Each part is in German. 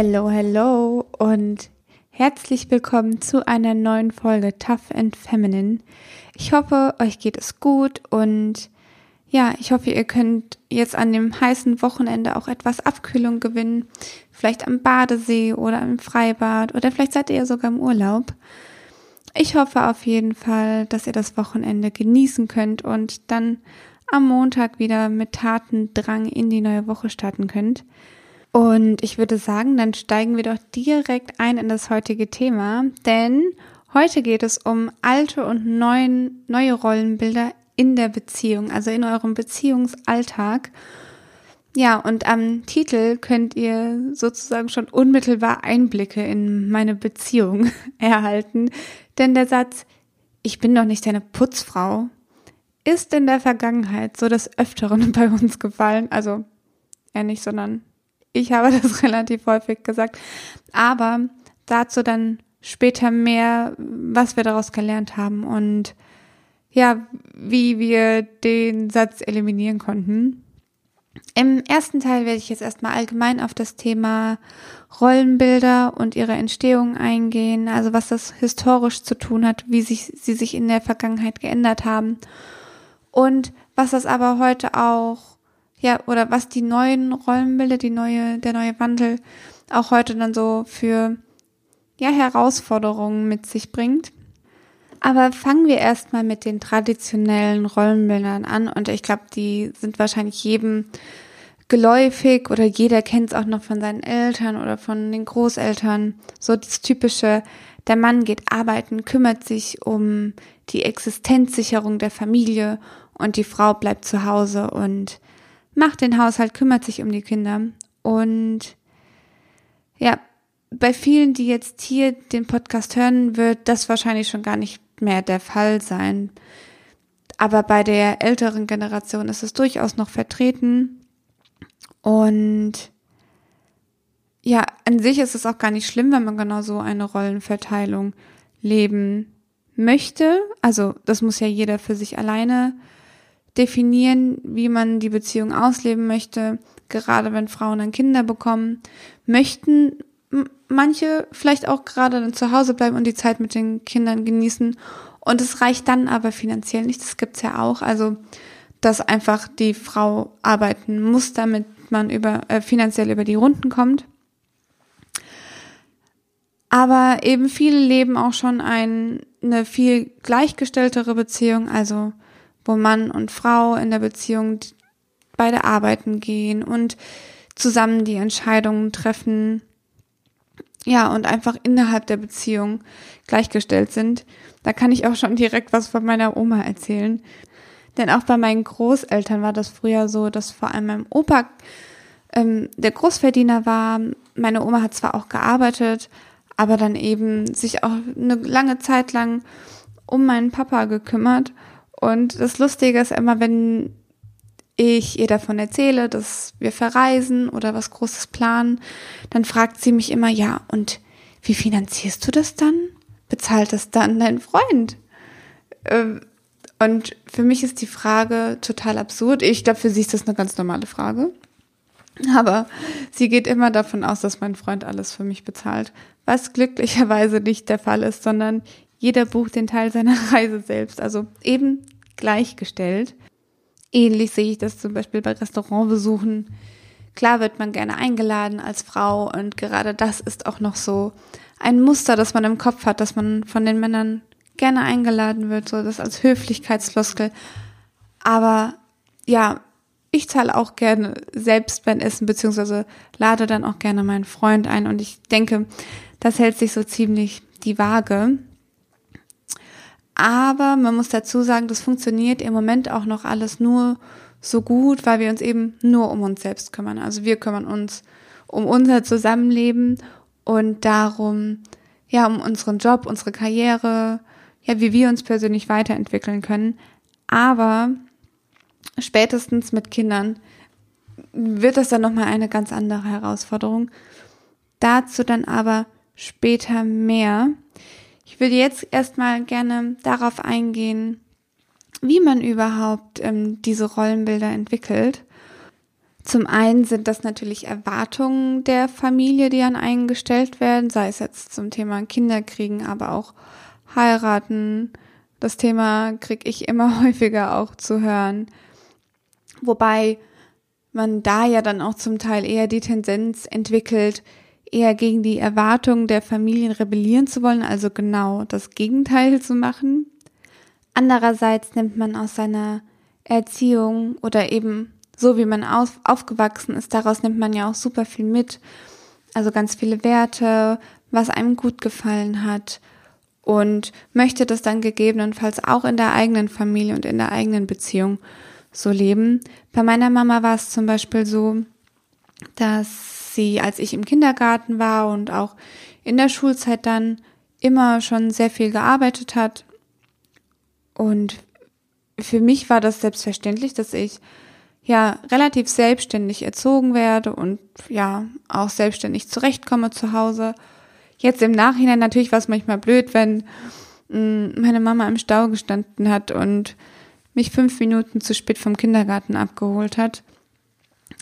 Hello, hello und herzlich willkommen zu einer neuen Folge Tough and Feminine. Ich hoffe, euch geht es gut und ja, ich hoffe, ihr könnt jetzt an dem heißen Wochenende auch etwas Abkühlung gewinnen. Vielleicht am Badesee oder im Freibad oder vielleicht seid ihr ja sogar im Urlaub. Ich hoffe auf jeden Fall, dass ihr das Wochenende genießen könnt und dann am Montag wieder mit Tatendrang in die neue Woche starten könnt. Und ich würde sagen, dann steigen wir doch direkt ein in das heutige Thema, denn heute geht es um alte und neuen, neue Rollenbilder in der Beziehung, also in eurem Beziehungsalltag. Ja, und am Titel könnt ihr sozusagen schon unmittelbar Einblicke in meine Beziehung erhalten, denn der Satz, ich bin doch nicht deine Putzfrau, ist in der Vergangenheit so des Öfteren bei uns gefallen. Also er nicht, sondern ich habe das relativ häufig gesagt. Aber dazu dann später mehr, was wir daraus gelernt haben und ja, wie wir den Satz eliminieren konnten. Im ersten Teil werde ich jetzt erstmal allgemein auf das Thema Rollenbilder und ihre Entstehung eingehen, also was das historisch zu tun hat, wie sich, sie sich in der Vergangenheit geändert haben und was das aber heute auch, ja, oder was die neuen Rollenbilder, die neue, der neue Wandel auch heute dann so für, ja, Herausforderungen mit sich bringt. Aber fangen wir erstmal mit den traditionellen Rollenbildern an und ich glaube, die sind wahrscheinlich jedem geläufig oder jeder kennt es auch noch von seinen Eltern oder von den Großeltern. So das typische, der Mann geht arbeiten, kümmert sich um die Existenzsicherung der Familie und die Frau bleibt zu Hause und macht den Haushalt, kümmert sich um die Kinder. Und ja, bei vielen, die jetzt hier den Podcast hören, wird das wahrscheinlich schon gar nicht mehr der Fall sein. Aber bei der älteren Generation ist es durchaus noch vertreten. Und ja, an sich ist es auch gar nicht schlimm, wenn man genau so eine Rollenverteilung leben möchte. Also das muss ja jeder für sich alleine definieren, wie man die Beziehung ausleben möchte. Gerade wenn Frauen dann Kinder bekommen, möchten manche vielleicht auch gerade dann zu Hause bleiben und die Zeit mit den Kindern genießen. Und es reicht dann aber finanziell nicht. Das gibt's ja auch. Also, dass einfach die Frau arbeiten muss, damit man über, äh, finanziell über die Runden kommt. Aber eben viele leben auch schon ein, eine viel gleichgestelltere Beziehung, also wo Mann und Frau in der Beziehung beide arbeiten gehen und zusammen die Entscheidungen treffen ja, und einfach innerhalb der Beziehung gleichgestellt sind. Da kann ich auch schon direkt was von meiner Oma erzählen. Denn auch bei meinen Großeltern war das früher so, dass vor allem mein Opa ähm, der Großverdiener war. Meine Oma hat zwar auch gearbeitet, aber dann eben sich auch eine lange Zeit lang um meinen Papa gekümmert. Und das Lustige ist immer, wenn ich ihr davon erzähle, dass wir verreisen oder was Großes planen, dann fragt sie mich immer, ja, und wie finanzierst du das dann? Bezahlt das dann dein Freund? Ähm, und für mich ist die Frage total absurd. Ich glaube, für sie ist das eine ganz normale Frage. Aber sie geht immer davon aus, dass mein Freund alles für mich bezahlt, was glücklicherweise nicht der Fall ist, sondern jeder bucht den Teil seiner Reise selbst, also eben gleichgestellt. Ähnlich sehe ich das zum Beispiel bei Restaurantbesuchen. Klar wird man gerne eingeladen als Frau und gerade das ist auch noch so ein Muster, das man im Kopf hat, dass man von den Männern gerne eingeladen wird, so das als Höflichkeitsfloskel. Aber ja, ich zahle auch gerne selbst beim Essen, beziehungsweise lade dann auch gerne meinen Freund ein und ich denke, das hält sich so ziemlich die Waage. Aber man muss dazu sagen, das funktioniert im Moment auch noch alles nur so gut, weil wir uns eben nur um uns selbst kümmern. Also wir kümmern uns um unser Zusammenleben und darum, ja, um unseren Job, unsere Karriere, ja, wie wir uns persönlich weiterentwickeln können. Aber spätestens mit Kindern wird das dann nochmal eine ganz andere Herausforderung. Dazu dann aber später mehr. Ich würde jetzt erstmal gerne darauf eingehen, wie man überhaupt ähm, diese Rollenbilder entwickelt. Zum einen sind das natürlich Erwartungen der Familie, die an einen gestellt werden, sei es jetzt zum Thema Kinderkriegen, aber auch heiraten. Das Thema kriege ich immer häufiger auch zu hören. Wobei man da ja dann auch zum Teil eher die Tendenz entwickelt, eher gegen die Erwartungen der Familien rebellieren zu wollen, also genau das Gegenteil zu machen. Andererseits nimmt man aus seiner Erziehung oder eben so wie man auf, aufgewachsen ist, daraus nimmt man ja auch super viel mit. Also ganz viele Werte, was einem gut gefallen hat und möchte das dann gegebenenfalls auch in der eigenen Familie und in der eigenen Beziehung so leben. Bei meiner Mama war es zum Beispiel so, dass sie, als ich im Kindergarten war und auch in der Schulzeit dann immer schon sehr viel gearbeitet hat. Und für mich war das selbstverständlich, dass ich ja relativ selbstständig erzogen werde und ja auch selbstständig zurechtkomme zu Hause. Jetzt im Nachhinein natürlich war es manchmal blöd, wenn mh, mm, meine Mama im Stau gestanden hat und mich fünf Minuten zu spät vom Kindergarten abgeholt hat.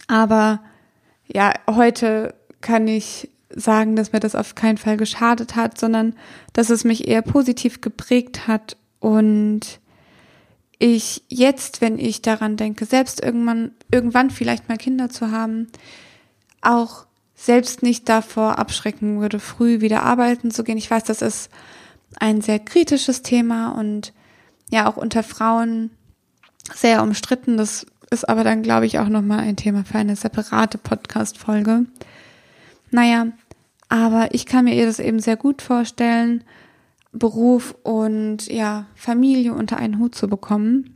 Aber ja, heute kann ich sagen, dass mir das auf keinen Fall geschadet hat, sondern dass es mich eher positiv geprägt hat und ich jetzt, wenn ich daran denke, selbst irgendwann, irgendwann vielleicht mal Kinder zu haben, auch selbst nicht davor abschrecken würde, früh wieder arbeiten zu gehen. Ich weiß, das ist ein sehr kritisches Thema und ja auch unter Frauen sehr umstritten. Das ist aber dann, glaube ich, auch nochmal ein Thema für eine separate Podcast-Folge. Naja, aber ich kann mir das eben sehr gut vorstellen, Beruf und ja, Familie unter einen Hut zu bekommen.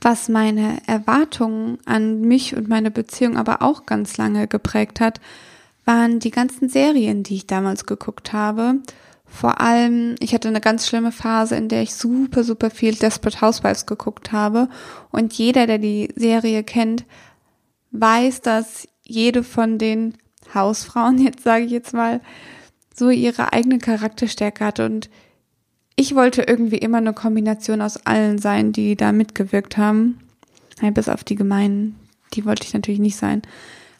Was meine Erwartungen an mich und meine Beziehung aber auch ganz lange geprägt hat, waren die ganzen Serien, die ich damals geguckt habe. Vor allem, ich hatte eine ganz schlimme Phase, in der ich super, super viel Desperate Housewives geguckt habe. Und jeder, der die Serie kennt, weiß, dass jede von den Hausfrauen, jetzt sage ich jetzt mal, so ihre eigene Charakterstärke hat und ich wollte irgendwie immer eine Kombination aus allen sein, die da mitgewirkt haben. Ja, bis auf die Gemeinen, die wollte ich natürlich nicht sein.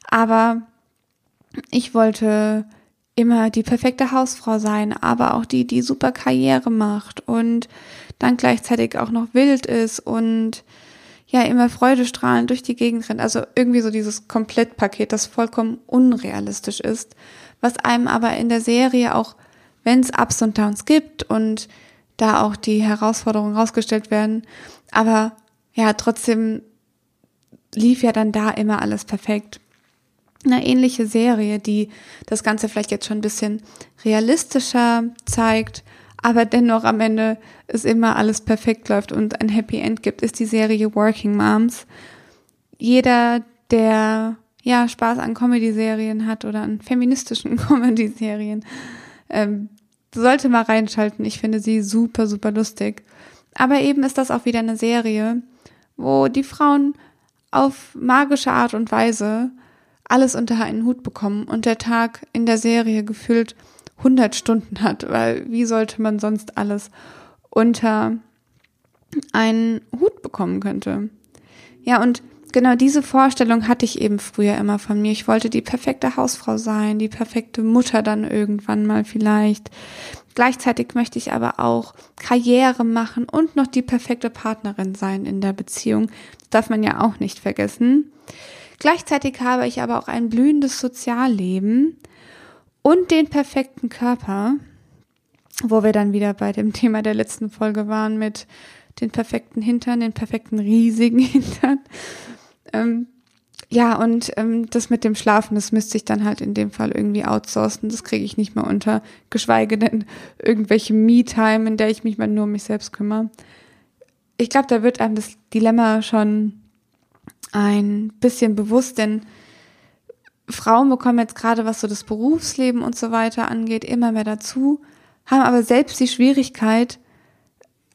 Aber ich wollte immer die perfekte Hausfrau sein, aber auch die, die super Karriere macht und dann gleichzeitig auch noch wild ist und ja immer freudestrahlend durch die Gegend rennt. Also irgendwie so dieses Komplettpaket, das vollkommen unrealistisch ist was einem aber in der Serie auch, wenn es Ups und Downs gibt und da auch die Herausforderungen rausgestellt werden, aber ja, trotzdem lief ja dann da immer alles perfekt. Eine ähnliche Serie, die das Ganze vielleicht jetzt schon ein bisschen realistischer zeigt, aber dennoch am Ende es immer alles perfekt läuft und ein Happy End gibt, ist die Serie Working Moms. Jeder, der ja, Spaß an Comedy-Serien hat oder an feministischen Comedy-Serien, ähm, sollte mal reinschalten. Ich finde sie super, super lustig. Aber eben ist das auch wieder eine Serie, wo die Frauen auf magische Art und Weise alles unter einen Hut bekommen und der Tag in der Serie gefühlt 100 Stunden hat, weil wie sollte man sonst alles unter einen Hut bekommen könnte? Ja, und genau diese Vorstellung hatte ich eben früher immer von mir. Ich wollte die perfekte Hausfrau sein, die perfekte Mutter dann irgendwann mal vielleicht. Gleichzeitig möchte ich aber auch Karriere machen und noch die perfekte Partnerin sein in der Beziehung. Das darf man ja auch nicht vergessen. Gleichzeitig habe ich aber auch ein blühendes Sozialleben und den perfekten Körper, wo wir dann wieder bei dem Thema der letzten Folge waren mit den perfekten Hintern, den perfekten riesigen Hintern ähm, ja, und ähm, das mit dem Schlafen, das müsste ich dann halt in dem Fall irgendwie outsourcen. Das kriege ich nicht mehr unter, geschweige denn irgendwelche Me-Time, in der ich mich mal nur um mich selbst kümmere. Ich glaube, da wird einem das Dilemma schon ein bisschen bewusst, denn Frauen bekommen jetzt gerade, was so das Berufsleben und so weiter angeht, immer mehr dazu, haben aber selbst die Schwierigkeit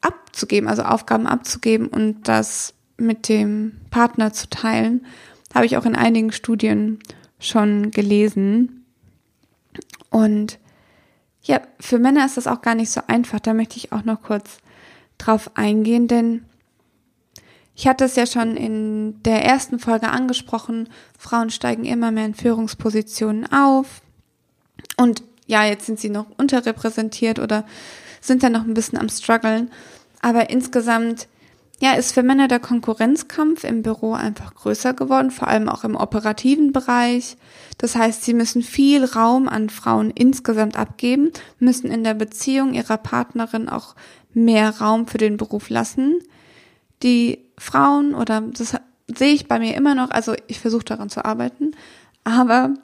abzugeben, also Aufgaben abzugeben und das mit dem Partner zu teilen. Habe ich auch in einigen Studien schon gelesen. Und ja, für Männer ist das auch gar nicht so einfach. Da möchte ich auch noch kurz drauf eingehen, denn Ich hatte es ja schon in der ersten Folge angesprochen, Frauen steigen immer mehr in Führungspositionen auf. Und ja, jetzt sind sie noch unterrepräsentiert oder sind dann noch ein bisschen am struggeln. Aber insgesamt, ja, ist für Männer der Konkurrenzkampf im Büro einfach größer geworden, vor allem auch im operativen Bereich. Das heißt, sie müssen viel Raum an Frauen insgesamt abgeben, müssen in der Beziehung ihrer Partnerin auch mehr Raum für den Beruf lassen. Die Frauen, oder das sehe ich bei mir immer noch, also ich versuche daran zu arbeiten, aber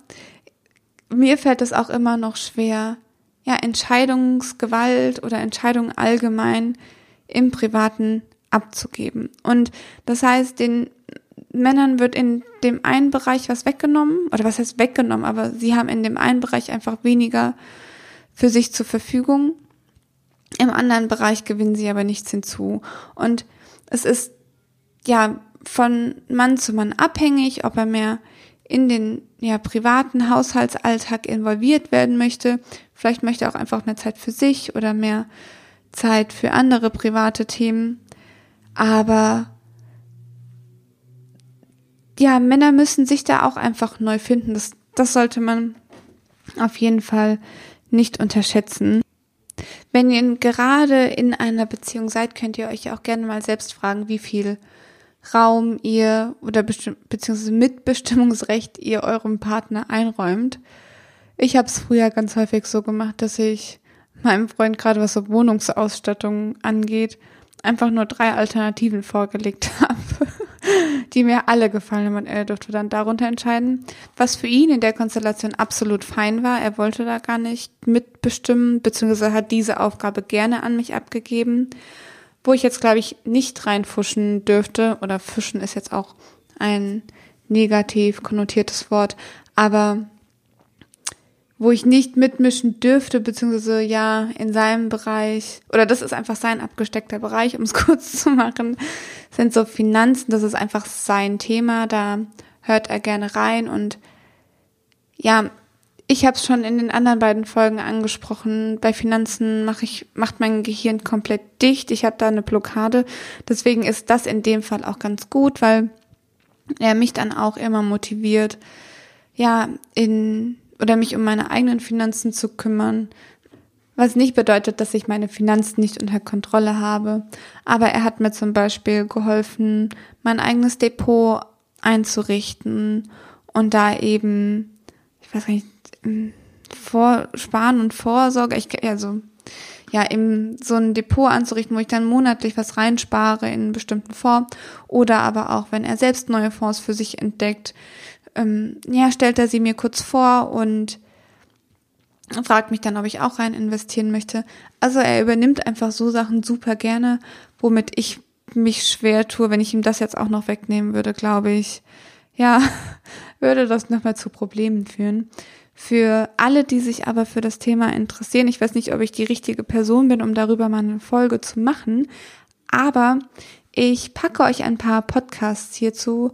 mir fällt es auch immer noch schwer, ja, Entscheidungsgewalt oder Entscheidungen allgemein im Privaten abzugeben. Und das heißt, den Männern wird in dem einen Bereich was weggenommen, oder was heißt weggenommen, aber sie haben in dem einen Bereich einfach weniger für sich zur Verfügung. Im anderen Bereich gewinnen sie aber nichts hinzu. Und es ist ja von Mann zu Mann abhängig, ob er mehr in den ja, privaten Haushaltsalltag involviert werden möchte. Vielleicht möchte er auch einfach mehr Zeit für sich oder mehr Zeit für andere private Themen. Aber ja, Männer müssen sich da auch einfach neu finden. Das, das sollte man auf jeden Fall nicht unterschätzen. Wenn ihr gerade in einer Beziehung seid, könnt ihr euch auch gerne mal selbst fragen, wie viel Raum ihr oder beziehungsweise Mitbestimmungsrecht ihr eurem Partner einräumt. Ich habe es früher ganz häufig so gemacht, dass ich meinem Freund gerade was so Wohnungsausstattung angeht, einfach nur drei Alternativen vorgelegt habe, die mir alle gefallen haben und er durfte dann darunter entscheiden, was für ihn in der Konstellation absolut fein war. Er wollte da gar nicht mitbestimmen, beziehungsweise hat diese Aufgabe gerne an mich abgegeben wo ich jetzt, glaube ich, nicht reinfuschen dürfte, oder fischen ist jetzt auch ein negativ konnotiertes Wort, aber wo ich nicht mitmischen dürfte, beziehungsweise ja in seinem Bereich, oder das ist einfach sein abgesteckter Bereich, um es kurz zu machen, sind so Finanzen, das ist einfach sein Thema, da hört er gerne rein und ja, ich habe es schon in den anderen beiden Folgen angesprochen. Bei Finanzen mache ich macht mein Gehirn komplett dicht. Ich habe da eine Blockade. Deswegen ist das in dem Fall auch ganz gut, weil er mich dann auch immer motiviert, ja, in oder mich um meine eigenen Finanzen zu kümmern. Was nicht bedeutet, dass ich meine Finanzen nicht unter Kontrolle habe. Aber er hat mir zum Beispiel geholfen, mein eigenes Depot einzurichten und da eben, ich weiß nicht, Vorsparen und Vorsorge, ich, also ja, eben so ein Depot anzurichten, wo ich dann monatlich was reinspare in einen bestimmten Fonds oder aber auch, wenn er selbst neue Fonds für sich entdeckt, ähm, ja, stellt er sie mir kurz vor und fragt mich dann, ob ich auch rein investieren möchte. Also er übernimmt einfach so Sachen super gerne, womit ich mich schwer tue, wenn ich ihm das jetzt auch noch wegnehmen würde, glaube ich. Ja, würde das nochmal zu Problemen führen. Für alle, die sich aber für das Thema interessieren, ich weiß nicht, ob ich die richtige Person bin, um darüber mal eine Folge zu machen, aber ich packe euch ein paar Podcasts hierzu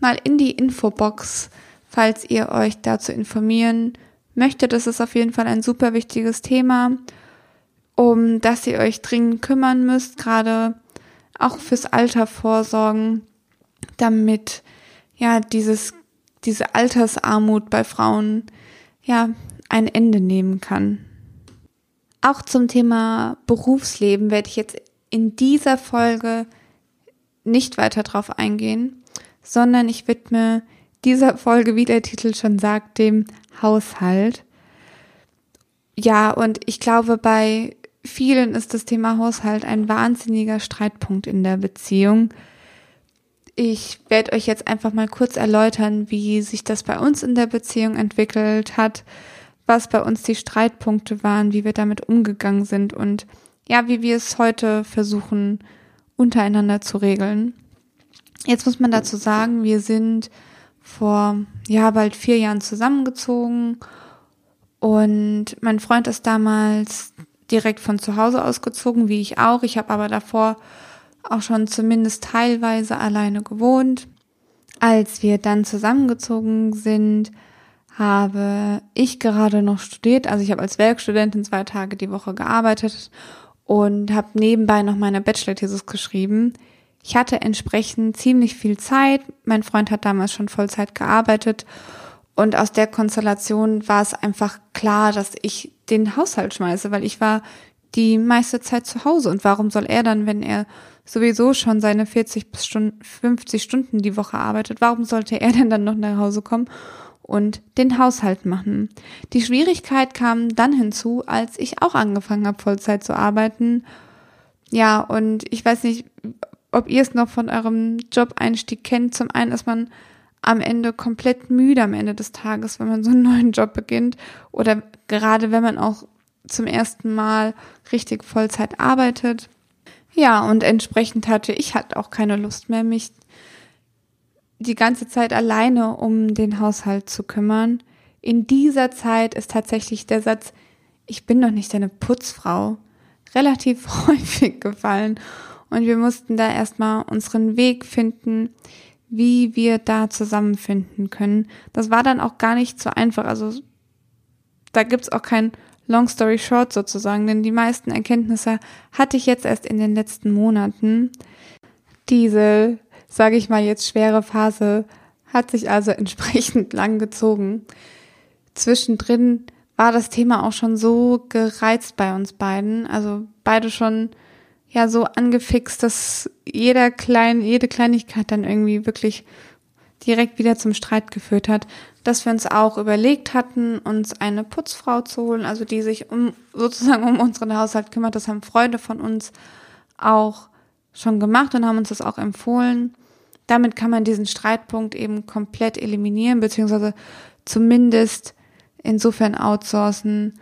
mal in die Infobox, falls ihr euch dazu informieren möchtet. Das ist auf jeden Fall ein super wichtiges Thema, um das ihr euch dringend kümmern müsst, gerade auch fürs Alter vorsorgen, damit ja dieses diese Altersarmut bei Frauen ja, ein Ende nehmen kann. Auch zum Thema Berufsleben werde ich jetzt in dieser Folge nicht weiter drauf eingehen, sondern ich widme dieser Folge, wie der Titel schon sagt, dem Haushalt. Ja, und ich glaube, bei vielen ist das Thema Haushalt ein wahnsinniger Streitpunkt in der Beziehung. Ich werde euch jetzt einfach mal kurz erläutern, wie sich das bei uns in der Beziehung entwickelt hat, was bei uns die Streitpunkte waren, wie wir damit umgegangen sind und ja, wie wir es heute versuchen untereinander zu regeln. Jetzt muss man dazu sagen, wir sind vor ja bald vier Jahren zusammengezogen und mein Freund ist damals direkt von zu Hause ausgezogen, wie ich auch. Ich habe aber davor auch schon zumindest teilweise alleine gewohnt. Als wir dann zusammengezogen sind, habe ich gerade noch studiert. Also ich habe als Werkstudentin zwei Tage die Woche gearbeitet und habe nebenbei noch meine Bachelor-Thesis geschrieben. ich hatte entsprechend ziemlich viel Zeit. Mein Freund hat damals schon Vollzeit gearbeitet und aus der Konstellation war es einfach klar, dass ich den Haushalt schmeiße, weil ich war die meiste Zeit zu Hause. Und warum soll er dann, wenn er sowieso schon seine 40 bis Stunden, 50 Stunden die Woche arbeitet, warum sollte er denn dann noch nach Hause kommen und den Haushalt machen? Die Schwierigkeit kam dann hinzu, als ich auch angefangen habe, Vollzeit zu arbeiten. Ja, und ich weiß nicht, ob ihr es noch von eurem Job-Einstieg kennt. Zum einen ist man am Ende komplett müde am Ende des Tages, wenn man so einen neuen Job beginnt oder gerade wenn man auch zum ersten Mal richtig Vollzeit arbeitet. Ja, und entsprechend hatte ich halt auch keine Lust mehr, mich die ganze Zeit alleine um den Haushalt zu kümmern. In dieser Zeit ist tatsächlich der Satz, ich bin doch nicht deine Putzfrau, relativ häufig gefallen. Und wir mussten da erstmal unseren Weg finden, wie wir da zusammenfinden können. Das war dann auch gar nicht so einfach. Also da gibt's auch kein Long Story Short sozusagen, denn die meisten Erkenntnisse hatte ich jetzt erst in den letzten Monaten. Diese, sage ich mal jetzt, schwere Phase hat sich also entsprechend lang gezogen. Zwischendrin war das Thema auch schon so gereizt bei uns beiden, also beide schon ja so angefixt, dass jeder klein, jede Kleinigkeit dann irgendwie wirklich direkt wieder zum Streit geführt hat, dass wir uns auch überlegt hatten, uns eine Putzfrau zu holen, also die sich um sozusagen um unseren Haushalt kümmert. Das haben Freunde von uns auch schon gemacht und haben uns das auch empfohlen. Damit kann man diesen Streitpunkt eben komplett eliminieren, beziehungsweise zumindest insofern outsourcen,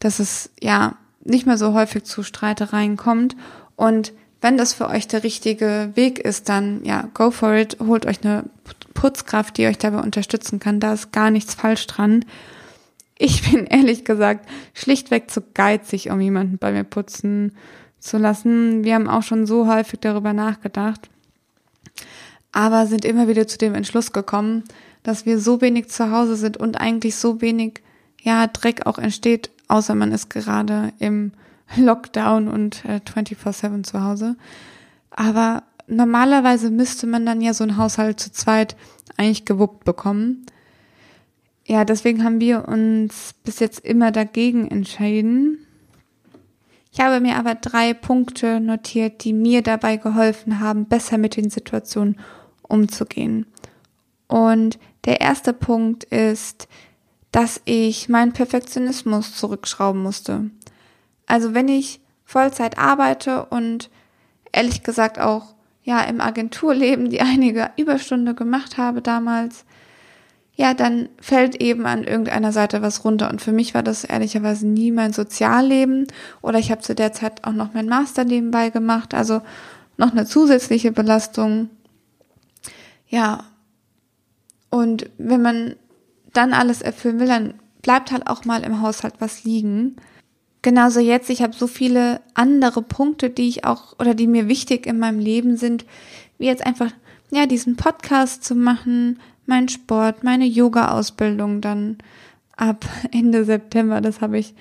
dass es ja nicht mehr so häufig zu Streitereien kommt und wenn das für euch der richtige Weg ist, dann ja, go for it, holt euch eine Putzkraft, die euch dabei unterstützen kann. Da ist gar nichts falsch dran. Ich bin ehrlich gesagt schlichtweg zu geizig, um jemanden bei mir putzen zu lassen. Wir haben auch schon so häufig darüber nachgedacht, aber sind immer wieder zu dem Entschluss gekommen, dass wir so wenig zu Hause sind und eigentlich so wenig, ja, Dreck auch entsteht, außer man ist gerade im Lockdown und äh, 24-7 zu Hause. Aber normalerweise müsste man dann ja so einen Haushalt zu zweit eigentlich gewuppt bekommen. Ja, deswegen haben wir uns bis jetzt immer dagegen entschieden. Ich habe mir aber drei Punkte notiert, die mir dabei geholfen haben, besser mit den Situationen umzugehen. Und der erste Punkt ist, dass ich meinen Perfektionismus zurückschrauben musste. Also wenn ich Vollzeit arbeite und ehrlich gesagt auch ja im Agenturleben die einige Überstunde gemacht habe damals, ja, dann fällt eben an irgendeiner Seite was runter. Und für mich war das ehrlicherweise nie mein Sozialleben. Oder ich habe zu der Zeit auch noch mein Master nebenbei gemacht. Also noch eine zusätzliche Belastung. Ja. Und wenn man dann alles erfüllen will, dann bleibt halt auch mal im Haushalt was liegen genauso jetzt, ich habe so viele andere Punkte, die ich auch oder die mir wichtig in meinem Leben sind, wie jetzt einfach ja diesen Podcast zu machen, mein Sport, meine Yoga-Ausbildung dann ab Ende September. Das habe ich,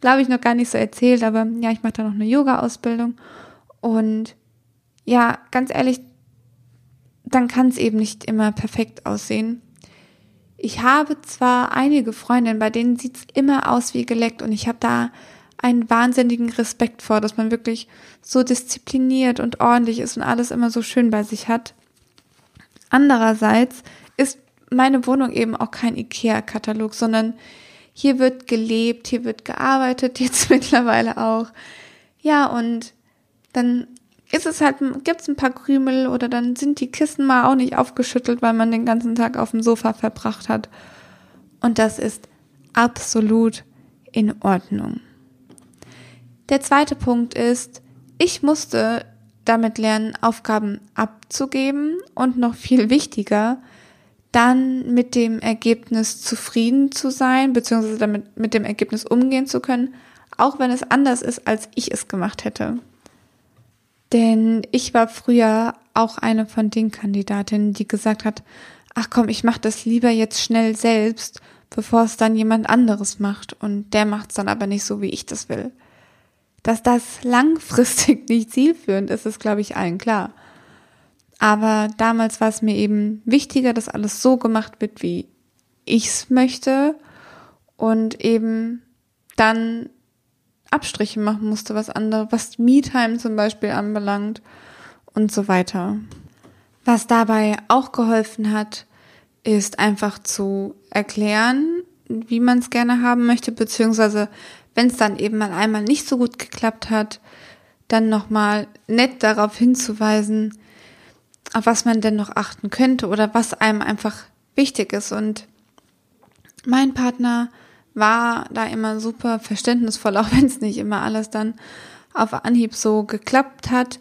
glaube ich, noch gar nicht so erzählt, aber ja, ich mache da noch eine Yoga-Ausbildung und ja, ganz ehrlich, dann kann es eben nicht immer perfekt aussehen. Ich habe zwar einige Freundinnen, bei denen sieht es immer aus wie geleckt und ich habe da einen wahnsinnigen Respekt vor, dass man wirklich so diszipliniert und ordentlich ist und alles immer so schön bei sich hat. Andererseits ist meine Wohnung eben auch kein IKEA-Katalog, sondern hier wird gelebt, hier wird gearbeitet, jetzt mittlerweile auch. Ja, und dann ist es halt, gibt es ein paar Krümel oder dann sind die Kissen mal auch nicht aufgeschüttelt, weil man den ganzen Tag auf dem Sofa verbracht hat. Und das ist absolut in Ordnung. Der zweite Punkt ist, ich musste damit lernen, Aufgaben abzugeben und noch viel wichtiger, dann mit dem Ergebnis zufrieden zu sein, beziehungsweise damit mit dem Ergebnis umgehen zu können, auch wenn es anders ist, als ich es gemacht hätte. Denn ich war früher auch eine von den Kandidatinnen, die gesagt hat, ach komm, ich mache das lieber jetzt schnell selbst, bevor es dann jemand anderes macht und der macht es dann aber nicht so, wie ich das will. Dass das langfristig nicht zielführend ist, ist, glaube ich, allen klar. Aber damals war es mir eben wichtiger, dass alles so gemacht wird, wie ich es möchte und eben dann Abstriche machen musste, was andere, was Me-Time zum Beispiel anbelangt und so weiter. Was dabei auch geholfen hat, ist einfach zu erklären, wie man es gerne haben möchte, beziehungsweise wenn es dann eben mal einmal nicht so gut geklappt hat, dann nochmal nett darauf hinzuweisen, auf was man denn noch achten könnte oder was einem einfach wichtig ist. Und mein Partner war da immer super verständnisvoll, auch wenn es nicht immer alles dann auf Anhieb so geklappt hat.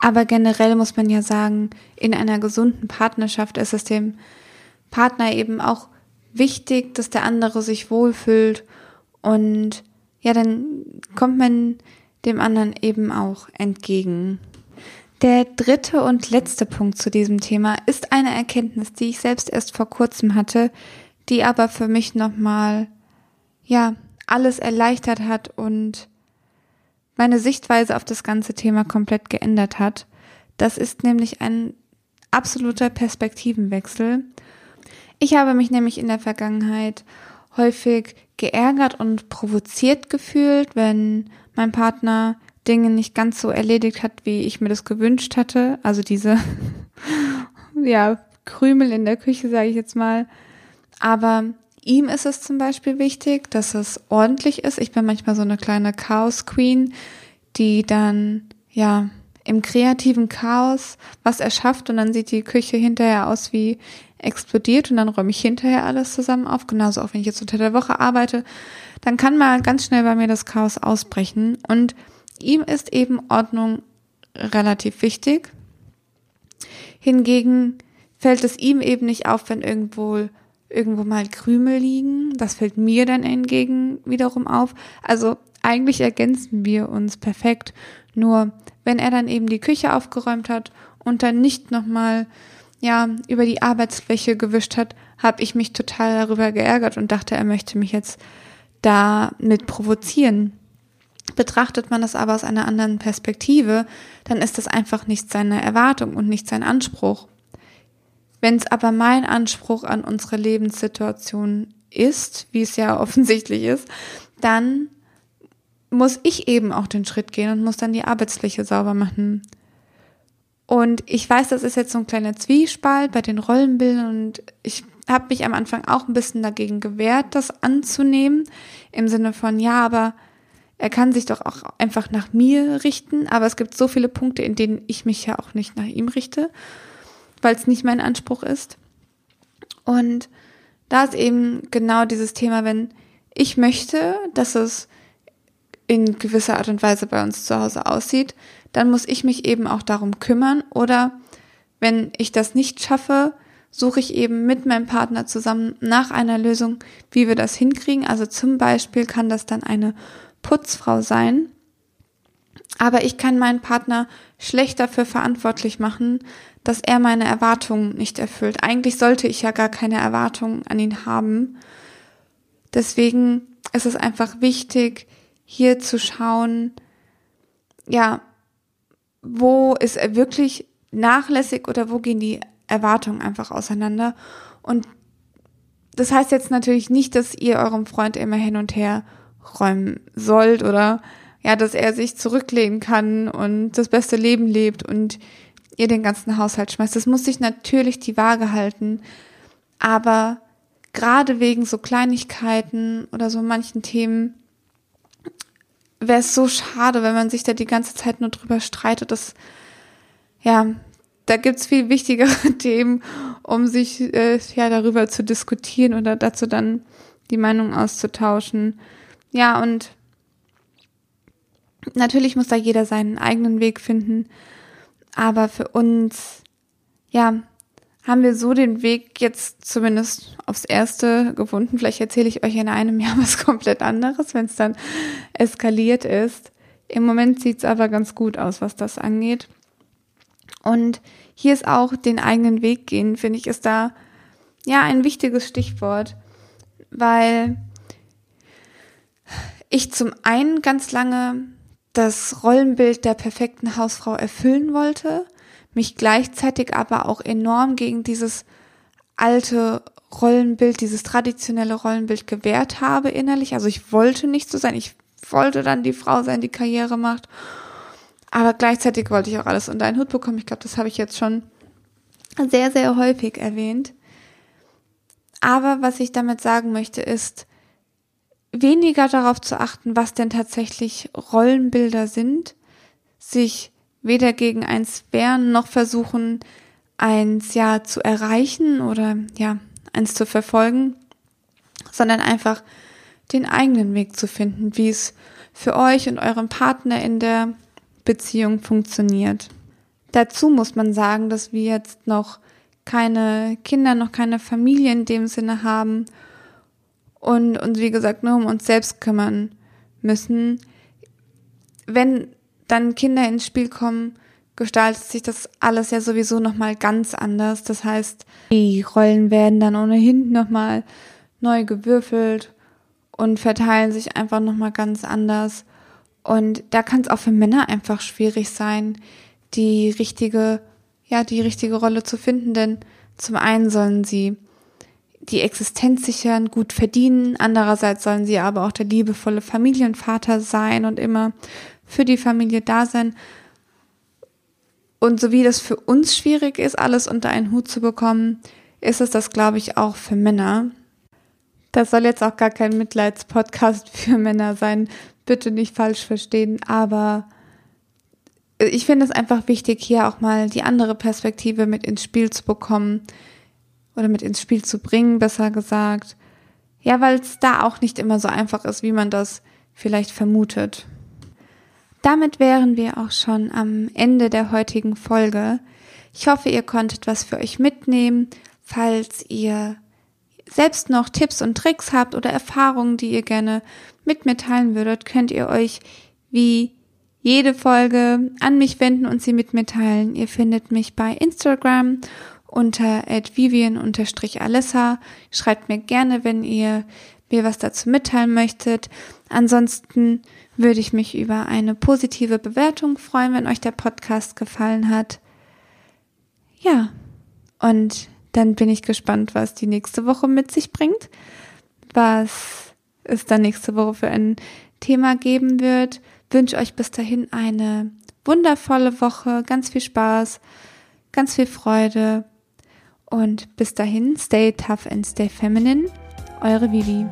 Aber generell muss man ja sagen, in einer gesunden Partnerschaft ist es dem Partner eben auch wichtig, dass der andere sich wohlfühlt und ja, dann kommt man dem anderen eben auch entgegen. Der dritte und letzte Punkt zu diesem Thema ist eine Erkenntnis, die ich selbst erst vor kurzem hatte, die aber für mich nochmal, ja, alles erleichtert hat und meine Sichtweise auf das ganze Thema komplett geändert hat. Das ist nämlich ein absoluter Perspektivenwechsel. Ich habe mich nämlich in der Vergangenheit häufig geärgert und provoziert gefühlt, wenn mein Partner Dinge nicht ganz so erledigt hat, wie ich mir das gewünscht hatte. Also diese, ja, Krümel in der Küche, sage ich jetzt mal. Aber ihm ist es zum Beispiel wichtig, dass es ordentlich ist. Ich bin manchmal so eine kleine Chaos Queen, die dann, ja, im kreativen Chaos was erschafft und dann sieht die Küche hinterher aus wie explodiert und dann räume ich hinterher alles zusammen auf. Genauso auch wenn ich jetzt unter der Woche arbeite, dann kann mal ganz schnell bei mir das Chaos ausbrechen und ihm ist eben Ordnung relativ wichtig. Hingegen fällt es ihm eben nicht auf, wenn irgendwo irgendwo mal Krümel liegen. Das fällt mir dann hingegen wiederum auf. Also eigentlich ergänzen wir uns perfekt. Nur wenn er dann eben die Küche aufgeräumt hat und dann nicht nochmal ja über die Arbeitsfläche gewischt hat, habe ich mich total darüber geärgert und dachte, er möchte mich jetzt damit provozieren. Betrachtet man das aber aus einer anderen Perspektive, dann ist das einfach nicht seine Erwartung und nicht sein Anspruch. Wenn es aber mein Anspruch an unsere Lebenssituation ist, wie es ja offensichtlich ist, dann muss ich eben auch den Schritt gehen und muss dann die Arbeitsfläche sauber machen. Und ich weiß, das ist jetzt so ein kleiner Zwiespalt bei den Rollenbildern und ich habe mich am Anfang auch ein bisschen dagegen gewehrt, das anzunehmen, im Sinne von, ja, aber er kann sich doch auch einfach nach mir richten, aber es gibt so viele Punkte, in denen ich mich ja auch nicht nach ihm richte weil es nicht mein Anspruch ist. Und da ist eben genau dieses Thema, wenn ich möchte, dass es in gewisser Art und Weise bei uns zu Hause aussieht, dann muss ich mich eben auch darum kümmern. Oder wenn ich das nicht schaffe, suche ich eben mit meinem Partner zusammen nach einer Lösung, wie wir das hinkriegen. Also zum Beispiel kann das dann eine Putzfrau sein, aber ich kann meinen Partner schlecht dafür verantwortlich machen, dass er meine Erwartungen nicht erfüllt. Eigentlich sollte ich ja gar keine Erwartungen an ihn haben. Deswegen ist es einfach wichtig, hier zu schauen, ja, wo ist er wirklich nachlässig oder wo gehen die Erwartungen einfach auseinander. Und das heißt jetzt natürlich nicht, dass ihr eurem Freund immer hin und her räumen sollt oder ja, dass er sich zurücklehnen kann und das beste Leben lebt und ihr den ganzen Haushalt schmeißt. Das muss sich natürlich die Waage halten. Aber gerade wegen so Kleinigkeiten oder so manchen Themen wäre es so schade, wenn man sich da die ganze Zeit nur drüber streitet. Das, ja, da gibt's viel wichtigere Themen, um sich äh, ja darüber zu diskutieren oder dazu dann die Meinung auszutauschen. Ja, und Natürlich muss da jeder seinen eigenen Weg finden, aber für uns, ja, haben wir so den Weg jetzt zumindest aufs Erste gefunden. Vielleicht erzähle ich euch in einem Jahr was komplett anderes, wenn es dann eskaliert ist. Im Moment sieht es aber ganz gut aus, was das angeht. Und hier ist auch den eigenen Weg gehen, finde ich, ist da ja ein wichtiges Stichwort, weil ich zum einen ganz lange das Rollenbild der perfekten Hausfrau erfüllen wollte, mich gleichzeitig aber auch enorm gegen dieses alte Rollenbild, dieses traditionelle Rollenbild gewehrt habe innerlich. Also ich wollte nicht so sein. Ich wollte dann die Frau sein, die Karriere macht. Aber gleichzeitig wollte ich auch alles unter einen Hut bekommen. Ich glaube, das habe ich jetzt schon sehr, sehr häufig erwähnt. Aber was ich damit sagen möchte, ist, weniger darauf zu achten, was denn tatsächlich Rollenbilder sind, sich weder gegen eins wehren noch versuchen, eins ja zu erreichen oder ja, eins zu verfolgen, sondern einfach den eigenen Weg zu finden, wie es für euch und euren Partner in der Beziehung funktioniert. Dazu muss man sagen, dass wir jetzt noch keine Kinder, noch keine Familie in dem Sinne haben und uns, wie gesagt, nur um uns selbst kümmern müssen. Wenn dann Kinder ins Spiel kommen, gestaltet sich das alles ja sowieso nochmal ganz anders. Das heißt, die Rollen werden dann ohnehin nochmal neu gewürfelt und verteilen sich einfach nochmal ganz anders. Und da kann es auch für Männer einfach schwierig sein, die richtige, ja, die richtige Rolle zu finden, denn zum einen sollen sie die Existenz sichern, gut verdienen, andererseits sollen sie aber auch der liebevolle Familienvater sein und immer für die Familie da sein. Und so wie das für uns schwierig ist, alles unter einen Hut zu bekommen, ist es das, glaube ich, auch für Männer. Das soll jetzt auch gar kein Mitleidspodcast für Männer sein. Bitte nicht falsch verstehen, aber ich finde es einfach wichtig, hier auch mal die andere Perspektive mit ins Spiel zu bekommen oder mit ins Spiel zu bringen, besser gesagt. Ja, weil es da auch nicht immer so einfach ist, wie man das vielleicht vermutet. Damit wären wir auch schon am Ende der heutigen Folge. Ich hoffe, ihr konntet was für euch mitnehmen. Falls ihr selbst noch Tipps und Tricks habt oder Erfahrungen, die ihr gerne mit mir teilen würdet, könnt ihr euch wie jede Folge an mich wenden und sie mit mir teilen. Ihr findet mich bei Instagram unter vivian-alessa. Schreibt mir gerne, wenn ihr mir was dazu mitteilen möchtet. Ansonsten würde ich mich über eine positive Bewertung freuen, wenn euch der Podcast gefallen hat. Ja, und dann bin ich gespannt, was die nächste Woche mit sich bringt, was es dann nächste Woche für ein Thema geben wird. Wünsche euch bis dahin eine wundervolle Woche, ganz viel Spaß, ganz viel Freude und bis dahin, stay tough and stay feminine. Eure Vivi.